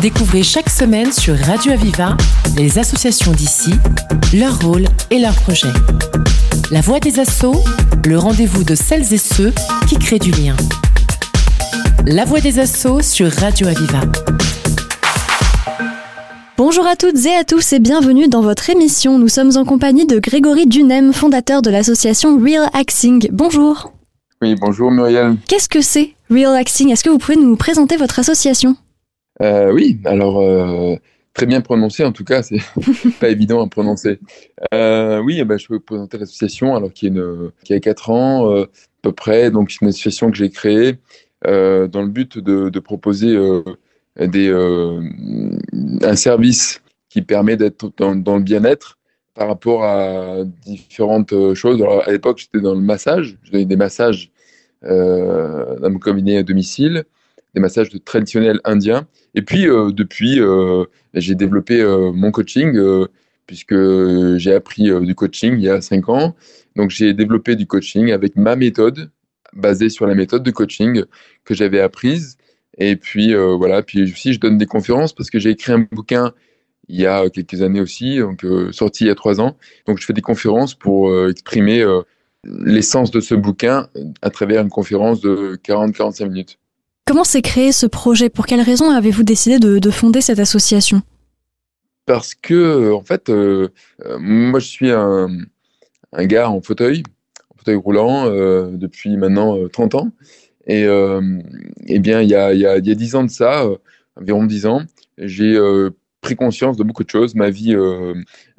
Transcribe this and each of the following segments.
Découvrez chaque semaine sur Radio Aviva les associations d'ici, leur rôle et leurs projets. La voix des assauts, le rendez-vous de celles et ceux qui créent du lien. La voix des assauts sur Radio Aviva. Bonjour à toutes et à tous et bienvenue dans votre émission. Nous sommes en compagnie de Grégory Dunem, fondateur de l'association Real Acting. Bonjour. Oui, bonjour Muriel. Qu'est-ce que c'est Real Acting? Est-ce que vous pouvez nous présenter votre association? Euh, Oui, alors euh, très bien prononcé en tout cas, c'est pas évident à prononcer. Euh, oui, ben, je peux vous présenter l'association alors qui, est une, qui a 4 ans à peu près, donc c'est une association que j'ai créée dans le but de, proposer des, un service qui permet d'être dans, le bien-être par rapport à différentes choses. À l'époque, j'étais dans le massage, je donnais des massages dans mon cabinet à domicile, des massages traditionnels indiens. Et puis, euh, depuis, euh, j'ai développé mon coaching, puisque j'ai appris du coaching il y a cinq ans. Donc, j'ai développé du coaching avec ma méthode, basée sur la méthode de coaching que j'avais apprise. Et puis, voilà, puis aussi, je donne des conférences parce que j'ai écrit un bouquin il y a quelques années aussi, donc sorti il y a trois ans. Donc je fais des conférences pour exprimer l'essence de ce bouquin à travers une conférence de 40-45 minutes. Comment s'est créé ce projet? Pour quelles raisons avez-vous décidé de, fonder cette association? Parce que, en fait, euh, euh, moi, je suis un, gars en fauteuil, en fauteuil roulant, euh, depuis maintenant 30 ans. Et eh bien, il y a, y, a, il y a 10 ans de ça, environ 10 ans, j'ai pris conscience de beaucoup de choses. Ma vie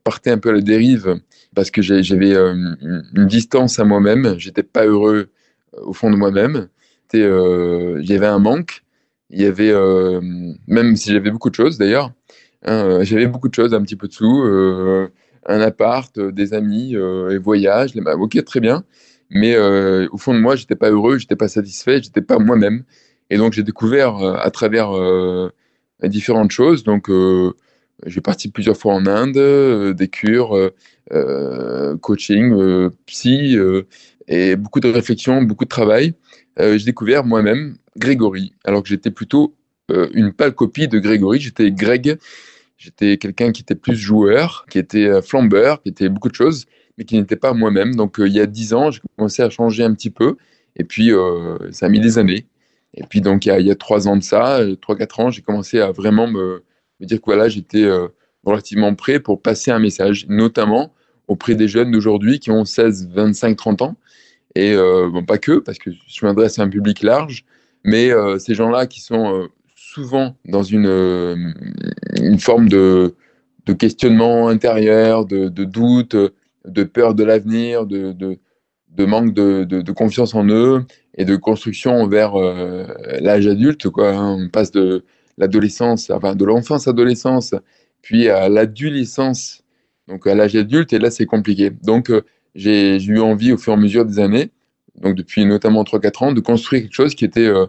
partait un peu à la dérive parce que j'avais euh, une distance à moi-même. J'étais pas heureux euh, au fond de moi-même. Euh, j'avais un manque. Il y avait, même si j'avais beaucoup de choses d'ailleurs, hein, j'avais beaucoup de choses, un petit peu de sous, un appart, des amis, et voyages. Bah, ok, très bien. Mais au fond de moi, j'étais pas heureux, j'étais pas satisfait, j'étais pas moi-même. Et donc j'ai découvert à travers différentes choses. Donc j'ai parti plusieurs fois en Inde, euh, des cures, euh, euh, coaching, psy, et beaucoup de réflexion, beaucoup de travail. j'ai découvert moi-même Grégory, alors que j'étais plutôt une pâle copie de Grégory. J'étais Greg, j'étais quelqu'un qui était plus joueur, qui était flambeur, qui était beaucoup de choses, mais qui n'était pas moi-même. Donc il y a dix ans, j'ai commencé à changer un petit peu, et puis ça a mis des années. Et puis donc il y a, trois ans de ça, trois quatre ans, j'ai commencé à vraiment me dire que voilà, j'étais euh, relativement prêt pour passer un message, notamment auprès des jeunes d'aujourd'hui qui ont 16, 25, 30 ans. Et euh, bon, pas que, parce que je m'adresse à un public large, mais euh, ces gens-là qui sont souvent dans une, forme de, questionnement intérieur, de, de, doute, de peur de l'avenir, de, de, manque de, confiance en eux et de construction vers l'âge adulte. Quoi, hein. On passe de, l'adolescence, enfin de l'enfance adolescence, puis à l'adolescence, donc à l'âge adulte, et là c'est compliqué. Donc euh, j'ai eu envie au fur et à mesure des années, donc depuis notamment 3-4 ans, de construire quelque chose qui était, euh,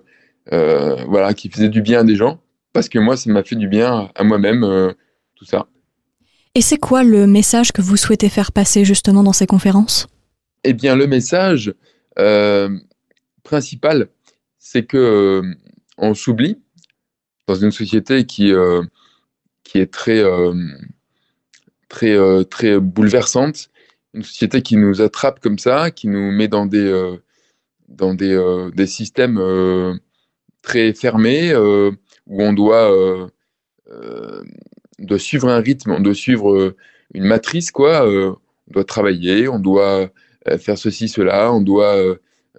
euh, voilà, qui faisait du bien à des gens, parce que moi ça m'a fait du bien à moi-même, tout ça. Et c'est quoi le message que vous souhaitez faire passer justement dans ces conférences? Eh bien le message principal, c'est que on s'oublie, dans une société qui, qui est très, très, euh, très bouleversante, une société qui nous attrape comme ça, qui nous met dans des, dans des, des systèmes très fermés, où on doit, doit suivre un rythme, on doit suivre une matrice, quoi. on doit travailler, on doit faire ceci, cela, on doit,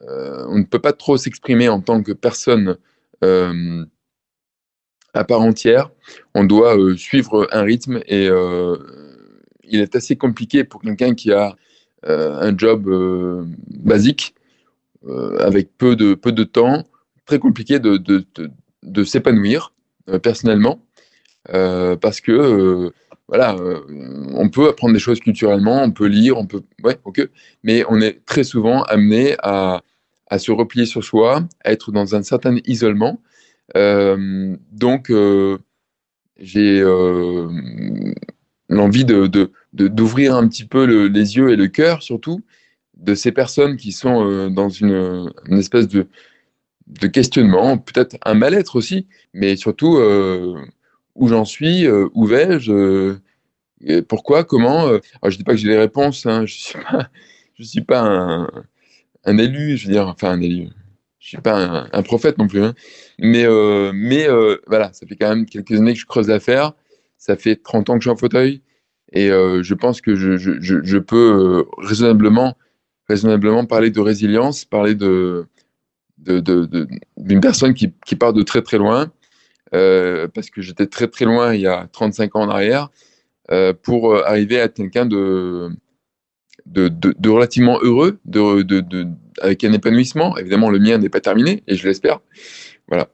on ne peut pas trop s'exprimer en tant que personne à part entière. On doit euh, suivre un rythme et euh, il est assez compliqué pour quelqu'un qui a euh, un job basique avec peu de, peu de temps, très compliqué de, de, de, s'épanouir personnellement. Parce que voilà, on peut apprendre des choses culturellement, on peut lire, on peut, ouais, ok, mais on est très souvent amené à, à se replier sur soi, à être dans un certain isolement. Euh, donc, euh, j'ai euh, l'envie de, d'ouvrir un petit peu les yeux et le cœur, surtout, de ces personnes qui sont dans une, espèce de, questionnement, peut-être un mal-être aussi, mais surtout où j'en suis, où vais-je, pourquoi, comment. Alors, je dis pas que j'ai les réponses, hein, je je suis pas un, élu, je veux dire, enfin un élu. Je suis pas un, prophète non plus, hein. mais mais voilà, ça fait quand même quelques années que je creuse l'affaire. Ça fait 30 ans que je suis en fauteuil. Et euh, je pense que je, peux euh, raisonnablement, raisonnablement parler de résilience, parler d'une personne qui, part de très très loin, euh, parce que j'étais très très loin il y a 35 ans en arrière, pour arriver à quelqu'un de, relativement heureux, avec un épanouissement. Évidemment, le mien n'est pas terminé, et je l'espère. Voilà.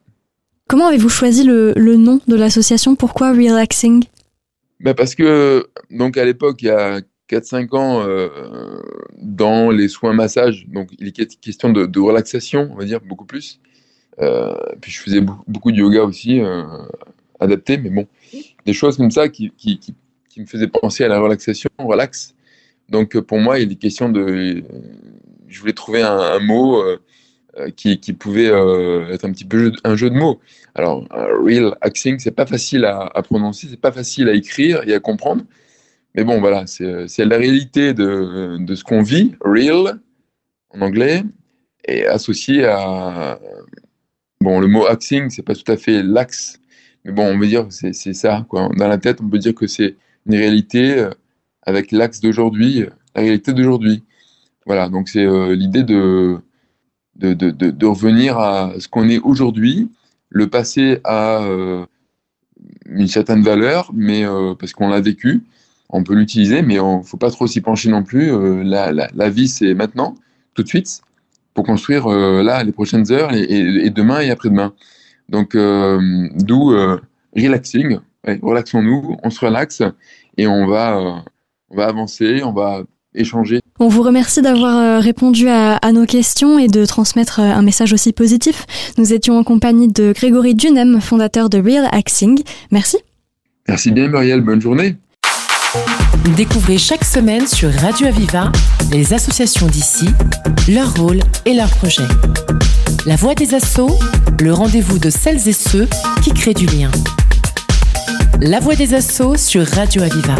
Comment avez-vous choisi le, nom de l'association? Pourquoi Relaxing? Bah Parce que, donc à l'époque, il y a 4-5 ans, euh, dans les soins massages, donc il est question de, de relaxation, on va dire, beaucoup plus. Euh, puis je faisais beaucoup, de yoga aussi, euh, adapté, mais bon, des choses comme ça qui, qui, qui, me faisaient penser à la relaxation, relax. Donc pour moi, il est question de. Je voulais trouver un, mot qui, qui, pouvait euh, être un petit peu un jeu de mots. Alors, real acting, c'est pas facile à, à prononcer, c'est pas facile à écrire et à comprendre. Mais bon, voilà, c'est la réalité de, ce qu'on vit, real en anglais, et associé à. Bon, le mot acting, c'est pas tout à fait l'axe, mais bon, on veut dire c'est ça, quoi. Dans la tête, on peut dire que c'est une réalité euh, avec l'axe d'aujourd'hui, la réalité d'aujourd'hui. Voilà, donc c'est l'idée de de, revenir à ce qu'on est aujourd'hui. Le passé a euh, une certaine valeur, mais euh, parce qu'on l'a vécu, on peut l'utiliser, mais il ne faut pas trop s'y pencher non plus. Euh, la, vie, c'est maintenant, tout de suite, pour construire là les prochaines heures et, et, demain et après-demain. Donc, d'où relaxing. relaxons-nous, on se relaxe et on va, on va avancer, on va échanger on vous remercie d'avoir euh, répondu à, nos questions et de transmettre euh, un message aussi positif. Nous étions en compagnie de Grégory Dunem, fondateur de Real Acting. Merci. Merci bien Muriel, bonne journée. Découvrez chaque semaine sur Radio Aviva les associations d'ici, leur rôle et leurs projets. La voix des assauts, le rendez-vous de celles et ceux qui créent du lien. La voix des assauts sur Radio Aviva.